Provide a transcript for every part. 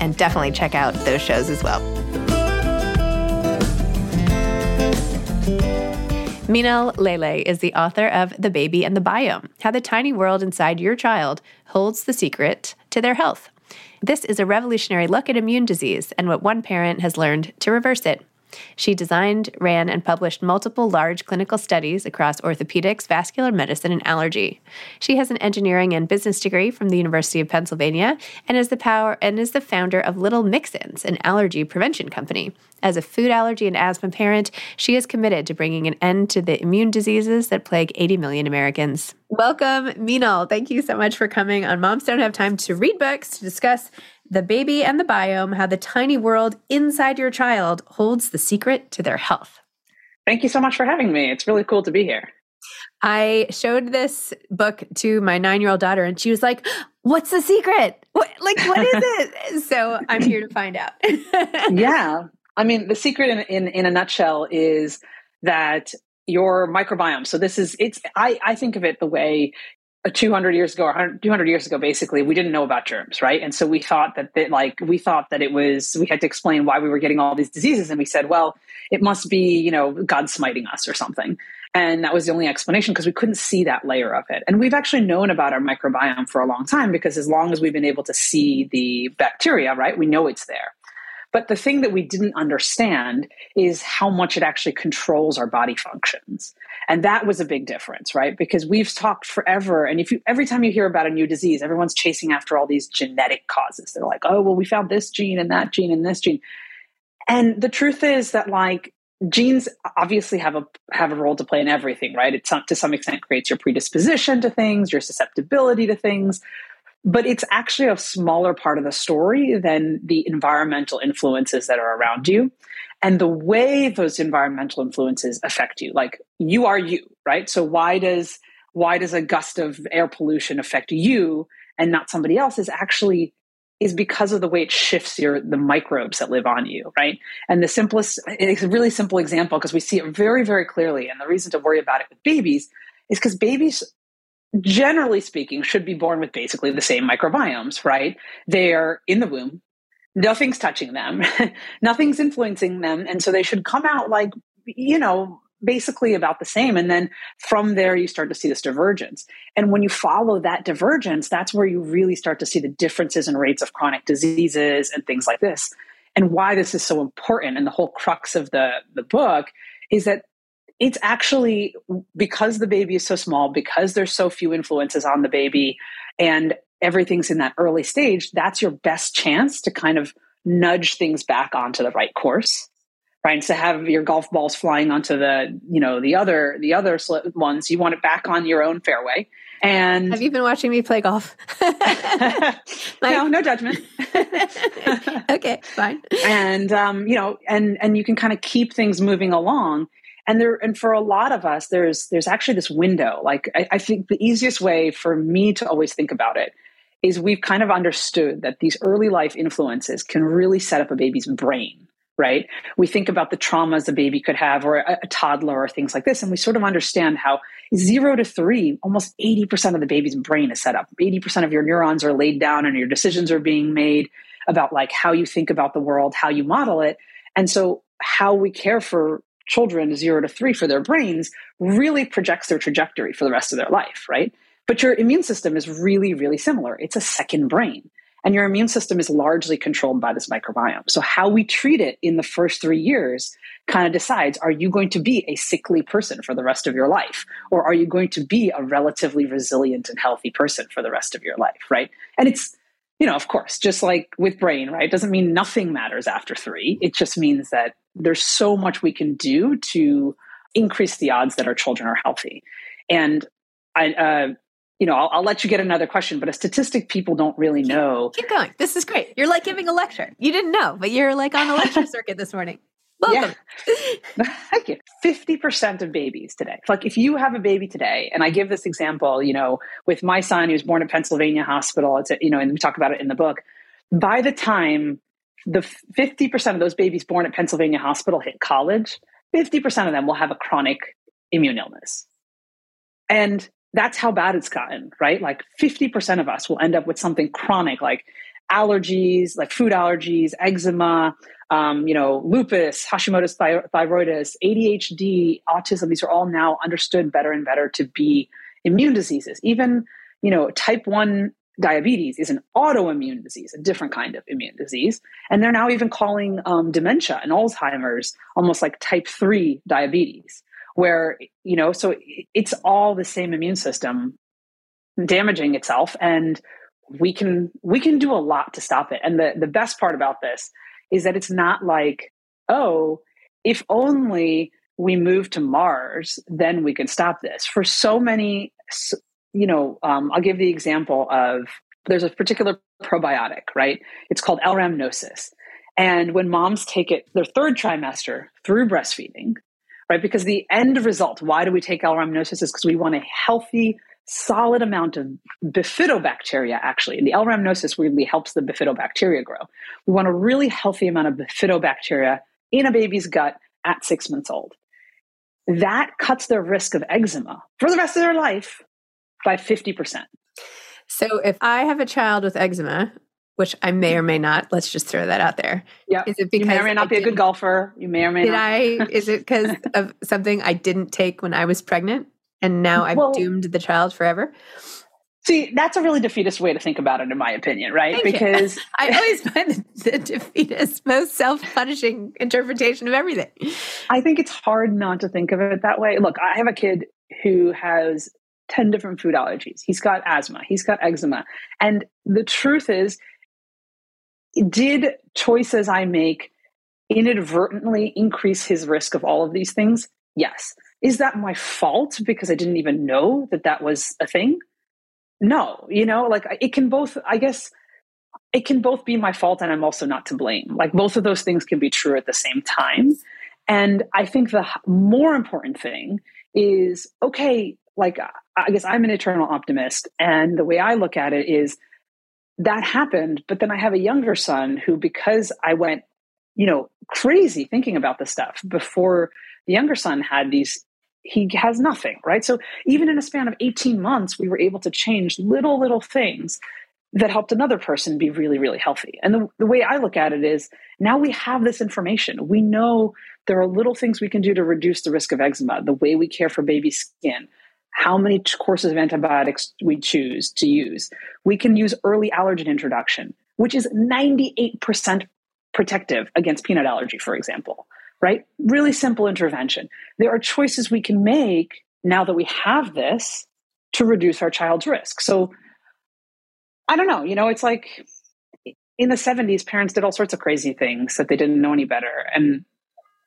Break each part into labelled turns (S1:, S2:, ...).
S1: and definitely check out those shows as well. Meenal Lele is the author of The Baby and the Biome How the Tiny World Inside Your Child Holds the Secret to Their Health. This is a revolutionary look at immune disease and what one parent has learned to reverse it. She designed, ran, and published multiple large clinical studies across orthopedics, vascular medicine, and allergy. She has an engineering and business degree from the University of Pennsylvania and is the power and is the founder of Little Mixins, an allergy prevention company. As a food allergy and asthma parent, she is committed to bringing an end to the immune diseases that plague 80 million Americans. Welcome, Meenal. Thank you so much for coming on Moms Don't Have Time to Read Books to discuss the baby and the biome, how the tiny world inside your child holds the secret to their health.
S2: Thank you so much for having me. It's really cool to be here.
S1: I showed this book to my nine year old daughter, and she was like, What's the secret? What, like, what is it? so I'm here to find out.
S2: yeah. I mean, the secret in, in, in a nutshell is that your microbiome. So this is, it's, I, I think of it the way 200 years ago or 200 years ago basically we didn't know about germs right? And so we thought that they, like we thought that it was we had to explain why we were getting all these diseases. And we said well it must be you know god smiting us or something. And that was the only explanation because we couldn't see that layer of it. And we've actually known about our microbiome for a long time because as long as we've been able to see the bacteria right we know it's there. But the thing that we didn't understand is how much it actually controls our body functions. And that was a big difference, right? Because we've talked forever. And if you, every time you hear about a new disease, everyone's chasing after all these genetic causes. They're like, oh, well, we found this gene and that gene and this gene. And the truth is that, like, genes obviously have a have a role to play in everything, right? It to some extent creates your predisposition to things, your susceptibility to things, but it's actually a smaller part of the story than the environmental influences that are around you and the way those environmental influences affect you. Like you are you, right? So why does why does a gust of air pollution affect you and not somebody else is actually is because of the way it shifts your the microbes that live on you, right? And the simplest, it's a really simple example because we see it very, very clearly. And the reason to worry about it with babies is because babies, generally speaking, should be born with basically the same microbiomes, right? They're in the womb, nothing's touching them, nothing's influencing them, and so they should come out like you know basically about the same. And then from there, you start to see this divergence. And when you follow that divergence, that's where you really start to see the differences in rates of chronic diseases and things like this. And why this is so important and the whole crux of the, the book is that it's actually because the baby is so small, because there's so few influences on the baby, and everything's in that early stage, that's your best chance to kind of nudge things back onto the right course right? And to have your golf balls flying onto the, you know, the other the other ones, you want it back on your own fairway. And
S1: have you been watching me play golf? like,
S2: no, no judgment.
S1: okay, fine.
S2: And um, you know, and and you can kind of keep things moving along. And there, and for a lot of us, there's there's actually this window. Like I, I think the easiest way for me to always think about it is we've kind of understood that these early life influences can really set up a baby's brain right? We think about the traumas a baby could have or a, a, toddler or things like this. And we sort of understand how zero to three, almost 80% of the baby's brain is set up. 80% of your neurons are laid down and your decisions are being made about like how you think about the world, how you model it. And so how we care for children zero to three for their brains really projects their trajectory for the rest of their life, right? But your immune system is really, really similar. It's a second brain. And your immune system is largely controlled by this microbiome. So, how we treat it in the first three years kind of decides are you going to be a sickly person for the rest of your life? Or are you going to be a relatively resilient and healthy person for the rest of your life? Right. And it's, you know, of course, just like with brain, right? It doesn't mean nothing matters after three. It just means that there's so much we can do to increase the odds that our children are healthy. And I, uh, you know, I'll, I'll, let you get another question, but a statistic people don't really know.
S1: Keep going. This is great. You're like giving a lecture. You didn't know, but you're like on a lecture circuit this morning. Welcome.
S2: Yeah. Thank you. 50% of babies today. Like if you have a baby today, and I give this example, you know, with my son who was born at Pennsylvania Hospital, it's, a, you know, and we talk about it in the book. By the time the 50% of those babies born at Pennsylvania Hospital hit college, 50% of them will have a chronic immune illness. And that's how bad it's gotten, right? Like 50% of us will end up with something chronic like allergies, like food allergies, eczema, um, you know, lupus, Hashimoto's thy- thyroiditis, ADHD, autism. These are all now understood better and better to be immune diseases. Even, you know, type 1 diabetes is an autoimmune disease, a different kind of immune disease. And they're now even calling um, dementia and Alzheimer's almost like type 3 diabetes where you know so it's all the same immune system damaging itself and we can we can do a lot to stop it and the the best part about this is that it's not like oh if only we move to mars then we can stop this for so many you know um, i'll give the example of there's a particular probiotic right it's called l-rhamnosus and when moms take it their third trimester through breastfeeding right? Because the end result, why do we take L-rhamnosus is because we want a healthy, solid amount of bifidobacteria, actually. And the L-rhamnosus really helps the bifidobacteria grow. We want a really healthy amount of bifidobacteria in a baby's gut at six months old. That cuts their risk of eczema for the rest of their life by 50%.
S1: So if I have a child with eczema, which I may mm-hmm. or may not. Let's just throw that out there.
S2: Yeah. Is it because you may or may not I be a good golfer? You may or may
S1: did
S2: not.
S1: I? Is it because of something I didn't take when I was pregnant, and now I've well, doomed the child forever?
S2: See, that's a really defeatist way to think about it, in my opinion, right?
S1: Thank
S2: because
S1: I always find the, the defeatist, most self-punishing interpretation of everything.
S2: I think it's hard not to think of it that way. Look, I have a kid who has 10 different food allergies. He's got asthma, he's got eczema. And the truth is, did choices I make inadvertently increase his risk of all of these things? Yes. Is that my fault because I didn't even know that that was a thing? No, you know, like it can both, I guess, it can both be my fault and I'm also not to blame. Like both of those things can be true at the same time. And I think the more important thing is okay, like I guess I'm an eternal optimist. And the way I look at it is that happened. But then I have a younger son who, because I went, you know, crazy thinking about this stuff before the younger son had these, he has nothing, right? So even in a span of 18 months, we were able to change little, little things that helped another person be really, really healthy. And the, the way I look at it is now we have this information. We know there are little things we can do to reduce the risk of eczema, the way we care for baby skin, how many courses of antibiotics we choose to use. We can use early allergen introduction, which is 98% protective against peanut allergy, for example, right? Really simple intervention. There are choices we can make now that we have this to reduce our child's risk. So I don't know, you know, it's like in the 70s, parents did all sorts of crazy things that they didn't know any better. And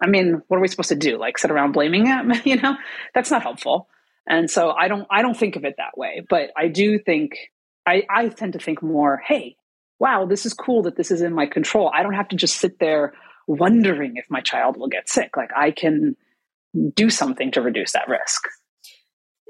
S2: I mean, what are we supposed to do? Like sit around blaming them? You know, that's not helpful. And so I don't I don't think of it that way. But I do think I, I tend to think more, hey, wow, this is cool that this is in my control. I don't have to just sit there wondering if my child will get sick. Like I can do something to reduce that risk.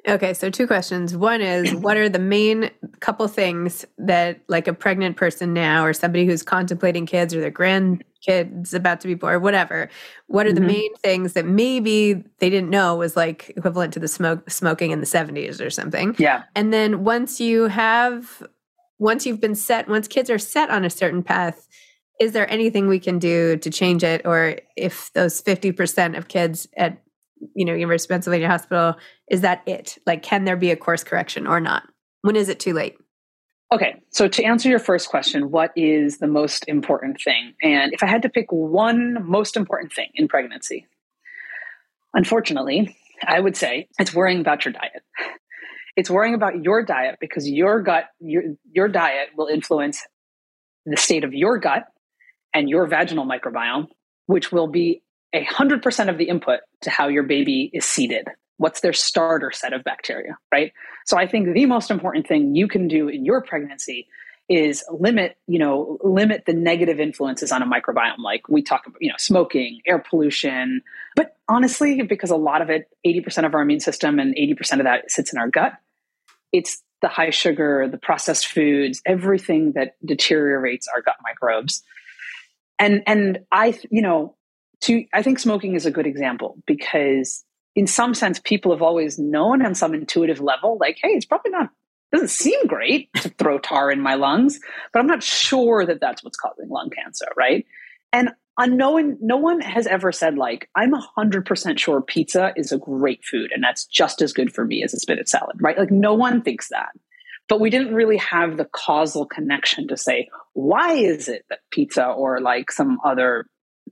S1: Okay, so two questions. One is what are the main couple things that like a pregnant person now or somebody who's contemplating kids or their grandkids about to be born or whatever, what are mm-hmm. the main things that maybe they didn't know was like equivalent to the smoke smoking in the 70s or something?
S2: Yeah.
S1: And then once you have once you've been set, once kids are set on a certain path, is there anything we can do to change it or if those 50% of kids at you know, University of Pennsylvania Hospital, is that it? Like, can there be a course correction or not? When is it too late?
S2: Okay, so to answer your first question, what is the most important thing? And if I had to pick one most important thing in pregnancy, unfortunately, I would say it's worrying about your diet. It's worrying about your diet because your gut, your, your diet will influence the state of your gut and your vaginal microbiome, which will be 100% of the input to how your baby is seeded. What's their starter set of bacteria, right? So I think the most important thing you can do in your pregnancy is limit, you know, limit the negative influences on a microbiome. Like we talk about, you know, smoking, air pollution. But honestly, because a lot of it, 80% of our immune system and 80% of that sits in our gut, it's the high sugar, the processed foods, everything that deteriorates our gut microbes. And and I, you know, to I think smoking is a good example because in some sense people have always known on some intuitive level like hey it's probably not doesn't seem great to throw tar in my lungs but i'm not sure that that's what's causing lung cancer right? And unknown no one has ever said like i'm 100% sure pizza is a great food and that's just as good for me as a spinach salad right? Like no one thinks that. But we didn't really have the causal connection to say why is it that pizza or like some other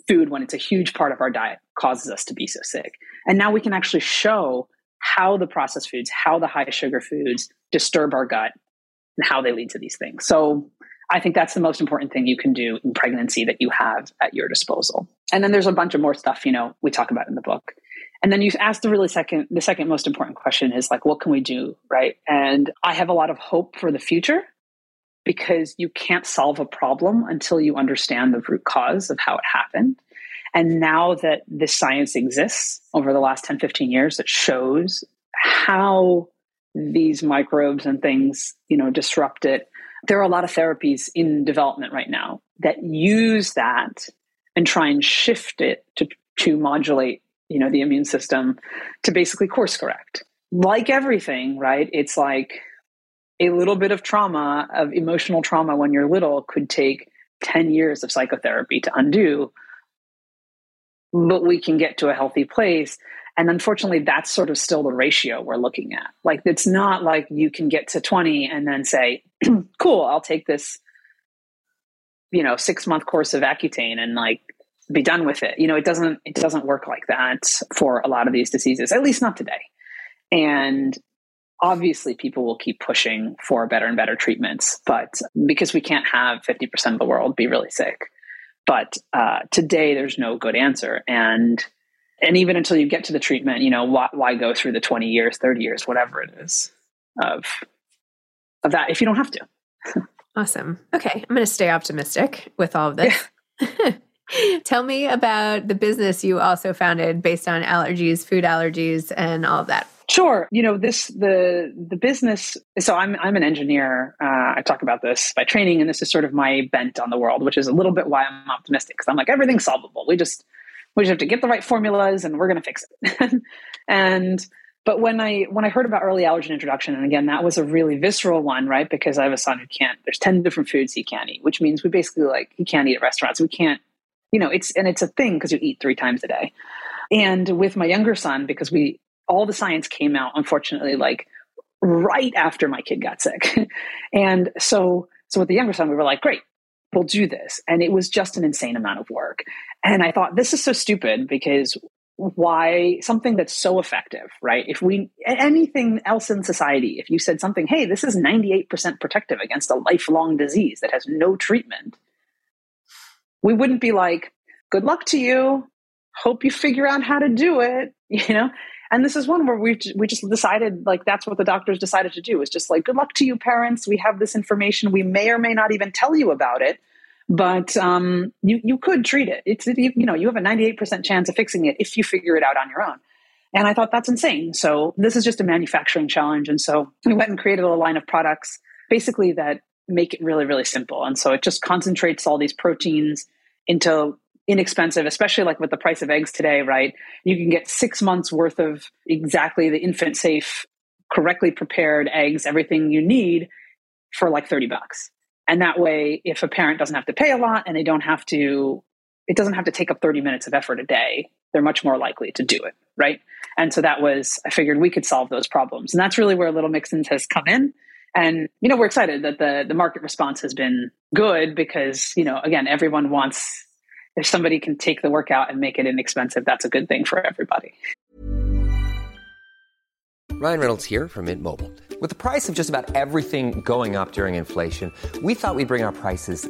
S2: food when it's a huge part of our diet causes us to be so sick. And now we can actually show how the processed foods, how the high sugar foods disturb our gut and how they lead to these things. So I think that's the most important thing you can do in pregnancy that you have at your disposal. And then there's a bunch of more stuff, you know, we talk about in the book. And then you ask the really second, the second most important question is like, what can we do? Right. And I have a lot of hope for the future because you can't solve a problem until you understand the root cause of how it happened. And now that this science exists over the last 10, 15 years, it shows how these microbes and things, you know, disrupt it. There are a lot of therapies in development right now that use that and try and shift it to, to modulate, you know, the immune system to basically course correct. Like everything, right? It's like a little bit of trauma, of emotional trauma when you're little, could take 10 years of psychotherapy to undo. But we can get to a healthy place. And unfortunately, that's sort of still the ratio we're looking at. Like, it's not like you can get to 20 and then say, cool, I'll take this, you know, six month course of Accutane and like be done with it. You know, it doesn't, it doesn't work like that for a lot of these diseases, at least not today. And obviously people will keep pushing for better and better treatments but because we can't have 50% of the world be really sick But uh, today, there's no good answer. And and even until you get to the treatment, you know, why, why go through the 20 years, 30 years, whatever it is of of that if you don't have to.
S3: awesome. Okay, I'm going to stay optimistic with all of this. Yeah. Tell me about the business you also founded based on allergies, food allergies, and all of that.
S2: Sure. You know, this the the business. So I'm I'm an engineer. Uh, I talk about this by training, and this is sort of my bent on the world, which is a little bit why I'm optimistic because I'm like everything's solvable. We just we just have to get the right formulas, and we're going to fix it. and but when I when I heard about early allergen introduction, and again that was a really visceral one, right? Because I have a son who can't. There's ten different foods he can't eat, which means we basically like he can't eat at restaurants. We can't, you know, it's and it's a thing because you eat three times a day. And with my younger son, because we all the science came out, unfortunately, like right after my kid got sick. and so, so with the younger son, we were like, great, we'll do this. And it was just an insane amount of work. And I thought, this is so stupid because why something that's so effective, right? If we, anything else in society, if you said something, hey, this is 98% protective against a lifelong disease that has no treatment, we wouldn't be like, good luck to you. Hope you figure out how to do it. You know, and this is one where we we just decided like that's what the doctors decided to do is just like good luck to you parents. We have this information. We may or may not even tell you about it but um, you you could treat it. It's you, you know you have a 98% chance of fixing it if you figure it out on your own. And i thought that's insane. So this is just a manufacturing challenge. And so we went and created a line of products basically that make it really really simple. And so it just concentrates all these proteins into inexpensive, especially like with the price of eggs today, right? You can get six months worth of exactly the infant safe, correctly prepared eggs, everything you need for like 30 bucks. And that way, if a parent doesn't have to pay a lot and they don't have to, it doesn't have to take up 30 minutes of effort a day, they're much more likely to do it, right? And so that was, I figured we could solve those problems. And that's really where Little Mixins has come in. And, you know, we're excited that the, the market response has been good because, you know, again, everyone wants if somebody can take the workout and make it inexpensive, that's a good thing for everybody.
S4: Ryan Reynolds here from Mint Mobile. With the price of just about everything going up during inflation, we thought we'd bring our prices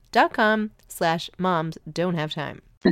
S3: dot com slash moms don't have time.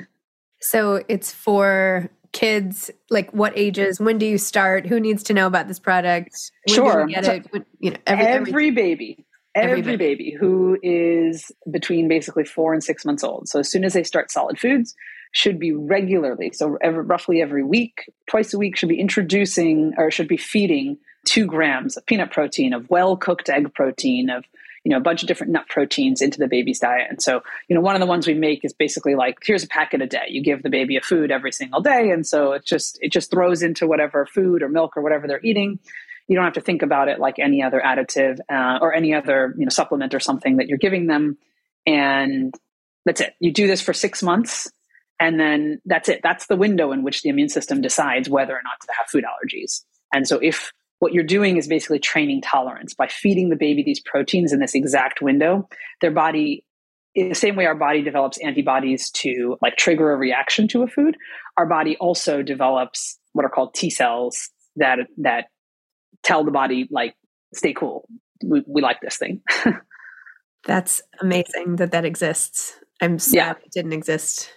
S3: so it's for kids, like what ages? When do you start? Who needs to know about this product? When
S2: sure.
S3: get it? When,
S2: you know, every, every, every baby. Every,
S1: Every
S2: baby who is between basically four and six months old. So as soon as they start solid foods, should be regularly, so every, roughly every week, twice a week, should be introducing or should be feeding two grams of peanut protein, of well cooked egg protein, of you know a bunch of different nut proteins into the baby's diet. And so you know one of the ones we make is basically like here's a packet a day. You give the baby a food every single day, and so it just it just throws into whatever food or milk or whatever they're eating. You don't have to think about it like any other additive uh, or any other you know supplement or something that you're giving them. And that's it. You do this for six months and then that's it. That's the window in which the immune system decides whether or not to have food allergies. And so if what you're doing is basically training tolerance by feeding the baby these proteins in this exact window their body in the same way our body develops antibodies to like trigger a reaction to a food our body also develops what are called t cells that that tell the body like stay cool we, we like this thing
S1: That's amazing that that exists. I'm sad
S2: Yeah.
S1: it didn't exist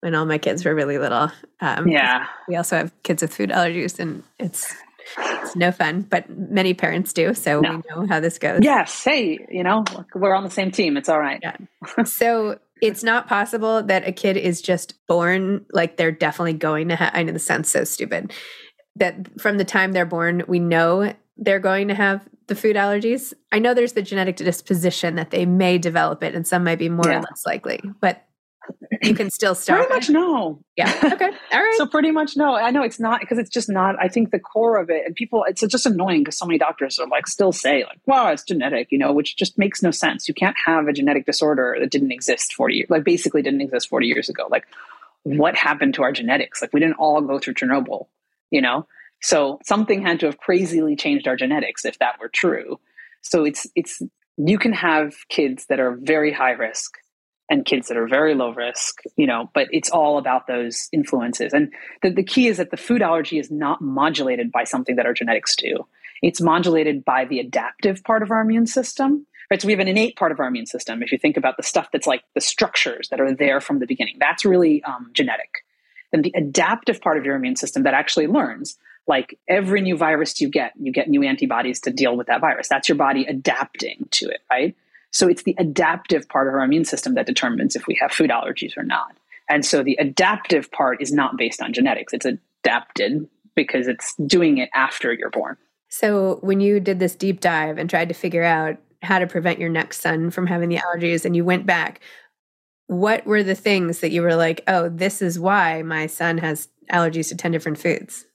S1: when all my kids were really little. Um,
S2: yeah
S1: We also have kids with food allergies, and it's it's no fun. But many parents do, so
S2: No.
S1: we know how this goes.
S2: yes hey you know we're on the same team it's all right
S1: Yeah. so it's not possible that a kid is just born like they're definitely going to have. I know this sounds so stupid. That from the time they're born, we know they're going to have the food allergies. I know there's the genetic disposition that they may develop it, and some might be more or less likely, but you can still start.
S2: pretty much no
S1: Yeah. Okay. All right.
S2: so pretty much no i know it's not because it's just not i think the core of it and people it's just annoying because so many doctors are like still say like wow it's genetic you know which just makes no sense you can't have a genetic disorder that didn't exist 40 years like basically didn't exist 40 years ago like what happened to our genetics like we didn't all go through chernobyl you know so something had to have crazily changed our genetics if that were true so it's it's you can have kids that are very high risk and kids that are very low risk, you know, but it's all about those influences. And the, the key is that the food allergy is not modulated by something that our genetics do. It's modulated by the adaptive part of our immune system. Right. So we have an innate part of our immune system. If you think about the stuff that's like the structures that are there from the beginning, that's really um, genetic. Then the adaptive part of your immune system that actually learns, like every new virus you get, you get new antibodies to deal with that virus. That's your body adapting to it, right? So it's the adaptive part of our immune system that determines if we have food allergies or not. And so the adaptive part is not based on genetics. It's adapted because it's doing it after you're born.
S1: So when you did this deep dive and tried to figure out how to prevent your next son from having the allergies and you went back, what were the things that you were like, oh, this is why my son has allergies to 10 different foods?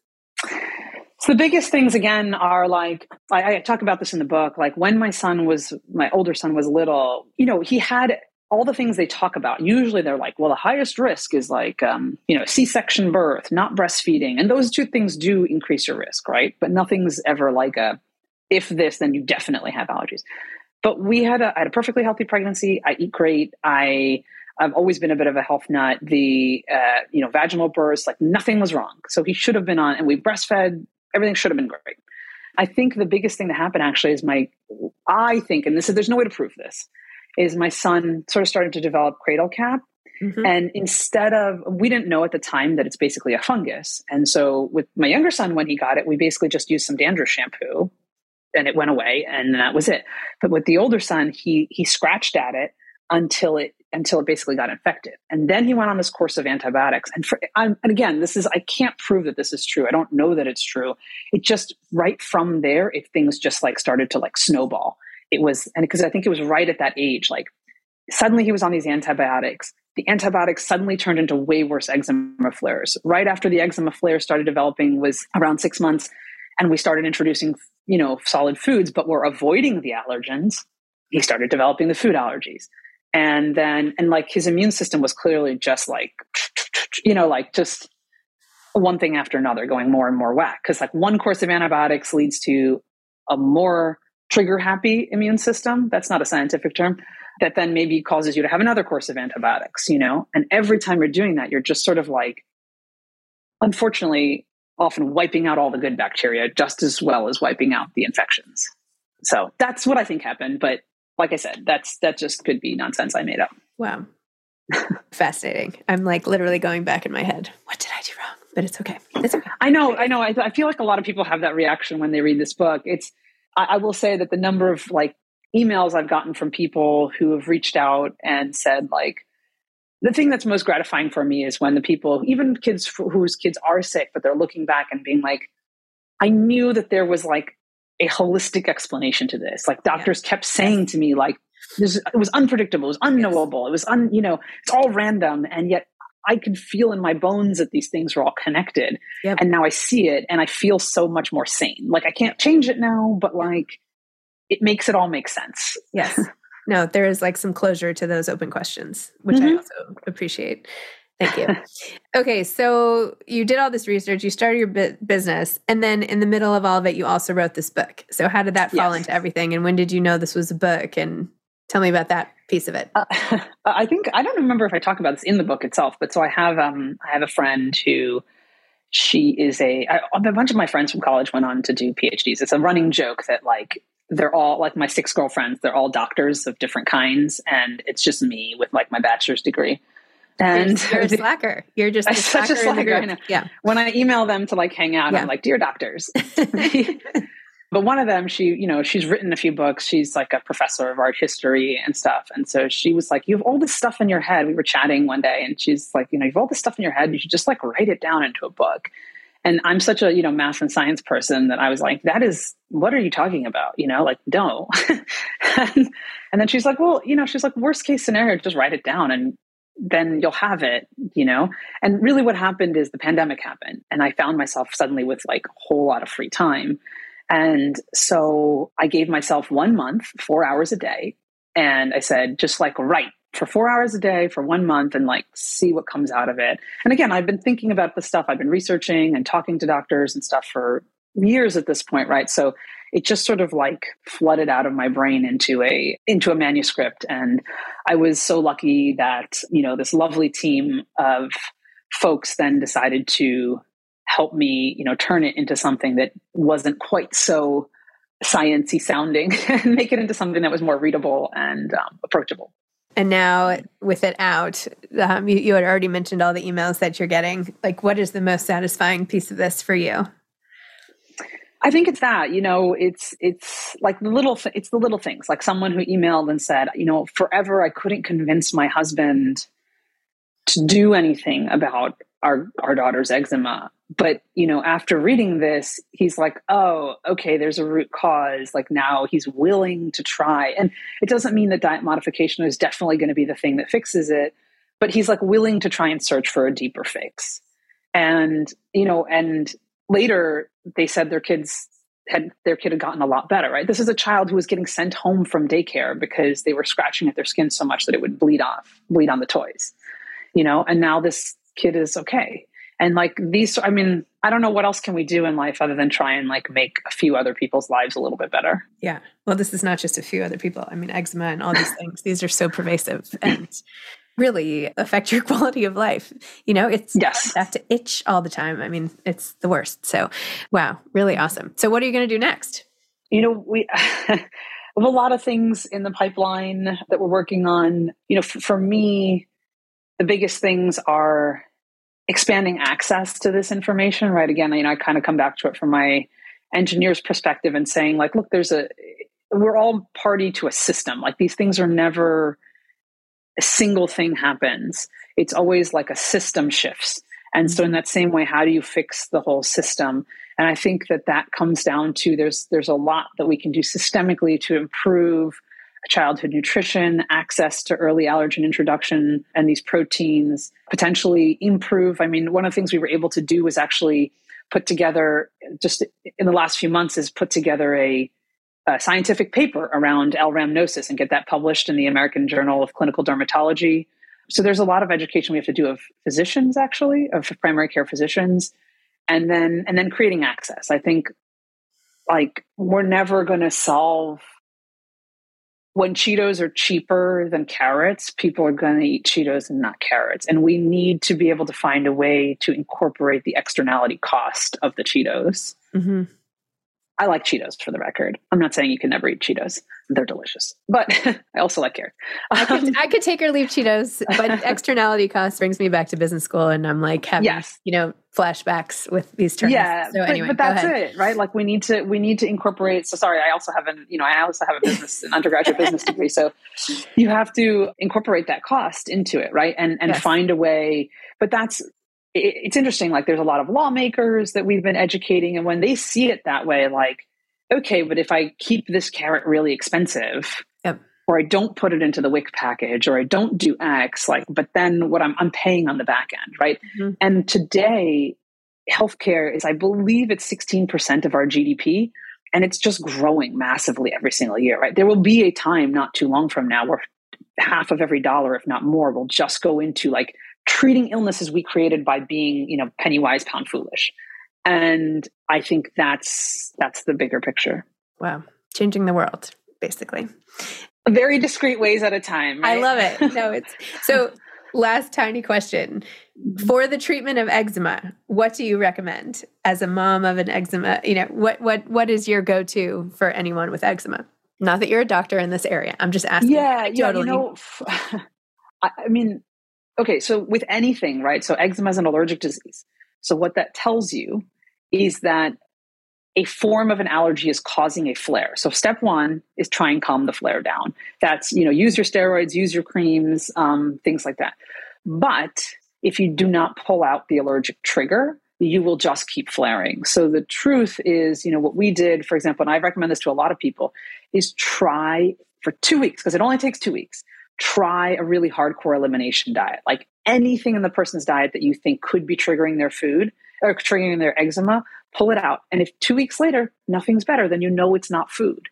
S2: So the biggest things again are like I, I talk about this in the book. Like when my son was my older son was little, you know, he had all the things they talk about. Usually they're like, well, the highest risk is like, um, you know, C-section birth, not breastfeeding, and those two things do increase your risk, right? But nothing's ever like a if this, then you definitely have allergies. But we had a, I had a perfectly healthy pregnancy. I eat great. I I've always been a bit of a health nut. The uh, you know vaginal bursts, like nothing was wrong. So he should have been on, and we breastfed. Everything should have been great. I think the biggest thing that happened actually is my, I think, and this is there's no way to prove this, is my son sort of started to develop cradle cap.
S1: Mhm.
S2: And instead of, we didn't know at the time that it's basically a fungus. And so with my younger son, when he got it, we basically just used some dandruff shampoo and it went away and that was it. But with the older son, he, he scratched at it until it, until it basically got infected. And then he went on this course of antibiotics. And for, and again, this is, I can't prove that this is true. I don't know that it's true. It just right from there, if things just like started to like snowball. It was, and because I think it was right at that age, like suddenly he was on these antibiotics. The antibiotics suddenly turned into way worse eczema flares. Right after the eczema flare started developing was around six months, and we started introducing, you know, solid foods, but we're avoiding the allergens. He started developing the food allergies. And then, and like his immune system was clearly just like, you know, like just one thing after another going more and more whack. Cause like one course of antibiotics leads to a more trigger happy immune system. That's not a scientific term. That then maybe causes you to have another course of antibiotics, you know? And every time you're doing that, you're just sort of like, unfortunately, often wiping out all the good bacteria just as well as wiping out the infections. So that's what I think happened. But like I said, that's that just could be nonsense I made up.
S1: Wow. Fascinating. I'm like literally going back in my head. What did I do wrong? But it's okay. It's okay.
S2: I know, I know. I, I feel like a lot of people have that reaction when they read this book. It's, I, I will say that the number of like emails I've gotten from people who have reached out and said, like, the thing that's most gratifying for me is when the people, even kids whose kids are sick, but they're looking back and being like, I knew that there was like a holistic explanation to this. Like doctors kept saying to me, like, this, it was unpredictable, it was unknowable, it was un, you know, it's all random, and yet I could feel in my bones that these things were all connected. Yep. And now I see it, and I feel so much more sane. Like I can't change it now, but like it makes it all make sense.
S1: Yes. No, there is like some closure to those open questions, which mm-hmm. I also appreciate. Thank you. okay, so you did all this research, you started your bu- business, and then in the middle of all of it, you also wrote this book. So, how did that fall yes. into everything? And when did you know this was a book? And tell me about that piece of it. Uh,
S2: I think I don't remember if I talk about this in the book itself, but so I have um, I have a friend who she is a, I, a bunch of my friends from college went on to do PhDs. It's a running joke that like they're all like my six girlfriends, they're all doctors of different kinds, and it's just me with like my bachelor's degree.
S1: And you're, you're a slacker. You're just a such a slacker.
S2: Yeah. When I email them to like hang out, yeah. I'm like, dear doctors. but one of them, she, you know, she's written a few books. She's like a professor of art history and stuff. And so she was like, You have all this stuff in your head. We were chatting one day and she's like, You know, you have all this stuff in your head. You should just like write it down into a book. And I'm such a, you know, math and science person that I was like, that is, what are you talking about? You know, like, no. and, and then she's like, well, you know, she's like, worst case scenario, just write it down and then you'll have it, you know? And really what happened is the pandemic happened and I found myself suddenly with like a whole lot of free time. And so I gave myself one month, four hours a day. And I said, just like write for four hours a day for one month and like see what comes out of it. And again, I've been thinking about the stuff I've been researching and talking to doctors and stuff for years at this point, right? So it just sort of like flooded out of my brain into a into a manuscript. And i was so lucky that you know this lovely team of folks then decided to help me you know turn it into something that wasn't quite so sciency sounding and make it into something that was more readable and um, approachable.
S1: And now with it out um, you, you had already mentioned all the emails that you're getting. Like what is the most satisfying piece of this for you
S2: I think it's that, you know, it's it's like the little it's the little things. Like someone who emailed and said, you know, forever I couldn't convince my husband to do anything about our our daughter's eczema. But, you know, after reading this, he's like, "Oh, okay, there's a root cause. Like now he's willing to try." And it doesn't mean that diet modification is definitely going to be the thing that fixes it, but he's like willing to try and search for a deeper fix. And, you know, and later they said their kids had their kid had gotten a lot better right? This is a child who was getting sent home from daycare because they were scratching at their skin so much that it would bleed off bleed on the toys you know? And now this kid is okay. And like these i mean i don't know what else can we do in life other than try and like make a few other people's lives a little bit better.
S1: Yeah. Well this is not just a few other people. I mean eczema and all these things these are so pervasive. And really affect your quality of life. You know, it's
S2: yes.
S1: have to itch all the time. I mean, it's the worst. So, wow, really awesome. So, what are you going to do next?
S2: You know, we have a lot of things in the pipeline that we're working on. You know, f- for me, the biggest things are expanding access to this information. Right? Again, you know, I kind of come back to it from my engineer's perspective and saying, like, look, there's a we're all party to a system. Like these things are never a single thing happens. It's always like a system shifts. And so in that same way, how do you fix the whole system? And I think that that comes down to there's there's a lot that we can do systemically to improve childhood nutrition, access to early allergen introduction and these proteins, potentially improve. I mean, one of the things we were able to do was actually put together just in the last few months is put together a a scientific paper around L-rhamnosus and get that published in the American Journal of Clinical Dermatology. So there's a lot of education we have to do of physicians, actually, of primary care physicians, and then and then creating access. I think like we're never going to solve when Cheetos are cheaper than carrots, people are going to eat Cheetos and not carrots. And we need to be able to find a way to incorporate the externality cost of the Cheetos. Mm-hmm I like Cheetos for the record. I'm not saying you can never eat Cheetos. They're delicious. But I also like carrot.
S1: I could, um, I could take or leave Cheetos, but externality cost brings me back to business school and I'm like having,
S2: Yes.
S1: you know, flashbacks with these terms.
S2: yeah,
S1: So
S2: but,
S1: anyway,
S2: but
S1: go
S2: that's
S1: ahead.
S2: it, right? Like we need to we need to incorporate. So sorry, I also have an you know I also have a business an undergraduate business degree. So you have to incorporate that cost into it, right? And and
S1: Yes.
S2: find a way. But that's it's interesting. Like there's a lot of lawmakers that we've been educating, and when they see it that way, like okay, but if I keep this carrot really expensive.
S1: Yep.
S2: Or I don't put it into the WIC package, or I don't do X, like, but then what I'm I'm paying on the back end, right?
S1: Mhm.
S2: And today, healthcare is, I believe, it's 16% of our GDP, and it's just growing massively every single year, right? There will be a time not too long from now where half of every dollar, if not more, will just go into like treating illnesses we created by being, you know, penny wise, pound foolish. And I think that's that's the bigger picture.
S1: Wow. Changing the world, basically.
S2: Very discreet ways at a time.
S1: I love it. No, it's so last tiny question. For the treatment of eczema, what do you recommend as a mom of an eczema? You know, what what what is your go-to for anyone with eczema? Not that you're a doctor in this area. I'm just asking.
S2: yeah, yeah.
S1: Totally.
S2: You know, I mean, okay. So with anything, right? So eczema is an allergic disease. So what that tells you is that a form of an allergy is causing a flare. So step one is try and calm the flare down. That's you know use your steroids, use your creams, um, things like that. But if you do not pull out the allergic trigger, you will just keep flaring. So the truth is, you know, what we did, for example, and I recommend this to a lot of people, is try for two weeks because it only takes two weeks. Try a really hardcore elimination diet, like anything in the person's diet that you think could be triggering their food or triggering their eczema. Pull it out, and if two weeks later nothing's better, then you know it's not food.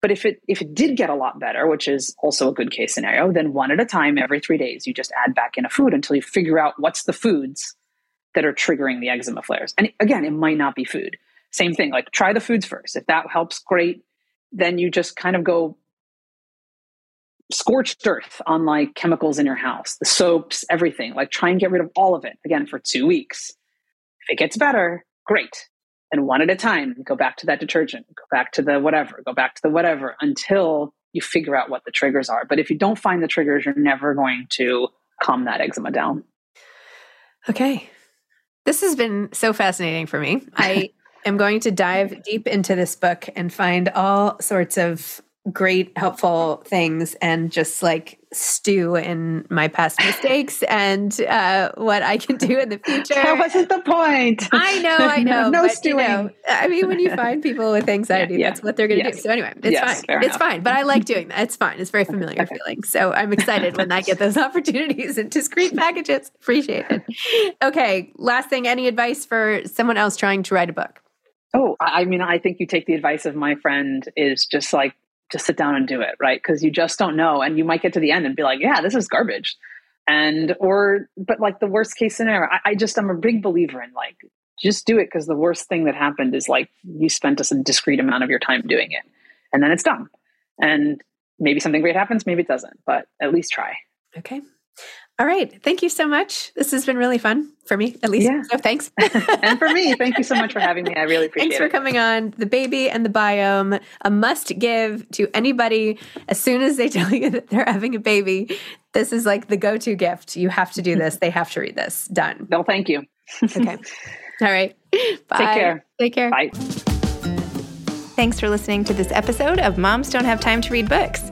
S2: But if it if it did get a lot better, which is also a good case scenario, then one at a time, every three days, you just add back in a food until you figure out what's the foods that are triggering the eczema flares. And again, it might not be food. Same thing, like try the foods first. If that helps, great. Then you just kind of go scorched earth on like chemicals in your house, the soaps, everything. Like try and get rid of all of it again for two weeks. If it gets better, great. And one at a time, go back to that detergent, go back to the whatever, go back to the whatever until you figure out what the triggers are. But if you don't find the triggers, you're never going to calm that eczema down.
S1: Okay. This has been so fascinating for me. I am going to dive deep into this book and find all sorts of great, helpful things and just like stew in my past mistakes and uh, what I can do in the future.
S2: That wasn't the point.
S1: I know, I know.
S2: no
S1: but, you
S2: stewing.
S1: know, I mean, when you find people with anxiety,
S2: Yeah,
S1: that's what they're going to do. So anyway, it's
S2: Yes,
S1: fine. It's
S2: enough.
S1: fine. But I like doing that. It's fine. It's very familiar feeling. So I'm excited when I get those opportunities in discreet packages. Appreciate it. Okay. Last thing. Any advice for someone else trying to write a book?
S2: Oh, I I mean, I think you take the advice of my friend is just like, just sit down and do it, right? Because you just don't know. And you might get to the end and be like, yeah, this is garbage. And, or, but like the worst case scenario, I, I just, I'm a big believer in like, just do it because the worst thing that happened is like you spent a discrete amount of your time doing it and then it's done. And maybe something great happens, maybe it doesn't, but at least try.
S1: Okay. All right. Thank you so much. This has been really fun for me, at least.
S2: Yeah.
S1: So thanks.
S2: and for me, thank you so much for having me. I really appreciate it.
S1: Thanks for
S2: it.
S1: coming on. The baby and the biome, a must give to anybody as soon as they tell you that they're having a baby. This is like the go to gift. You have to do mm-hmm. this. They have to read this. Done.
S2: No, thank you.
S1: Okay. All right. Bye.
S2: Take care.
S1: Take care.
S2: Bye.
S1: Thanks for listening to this episode of Moms Don't Have Time to Read Books.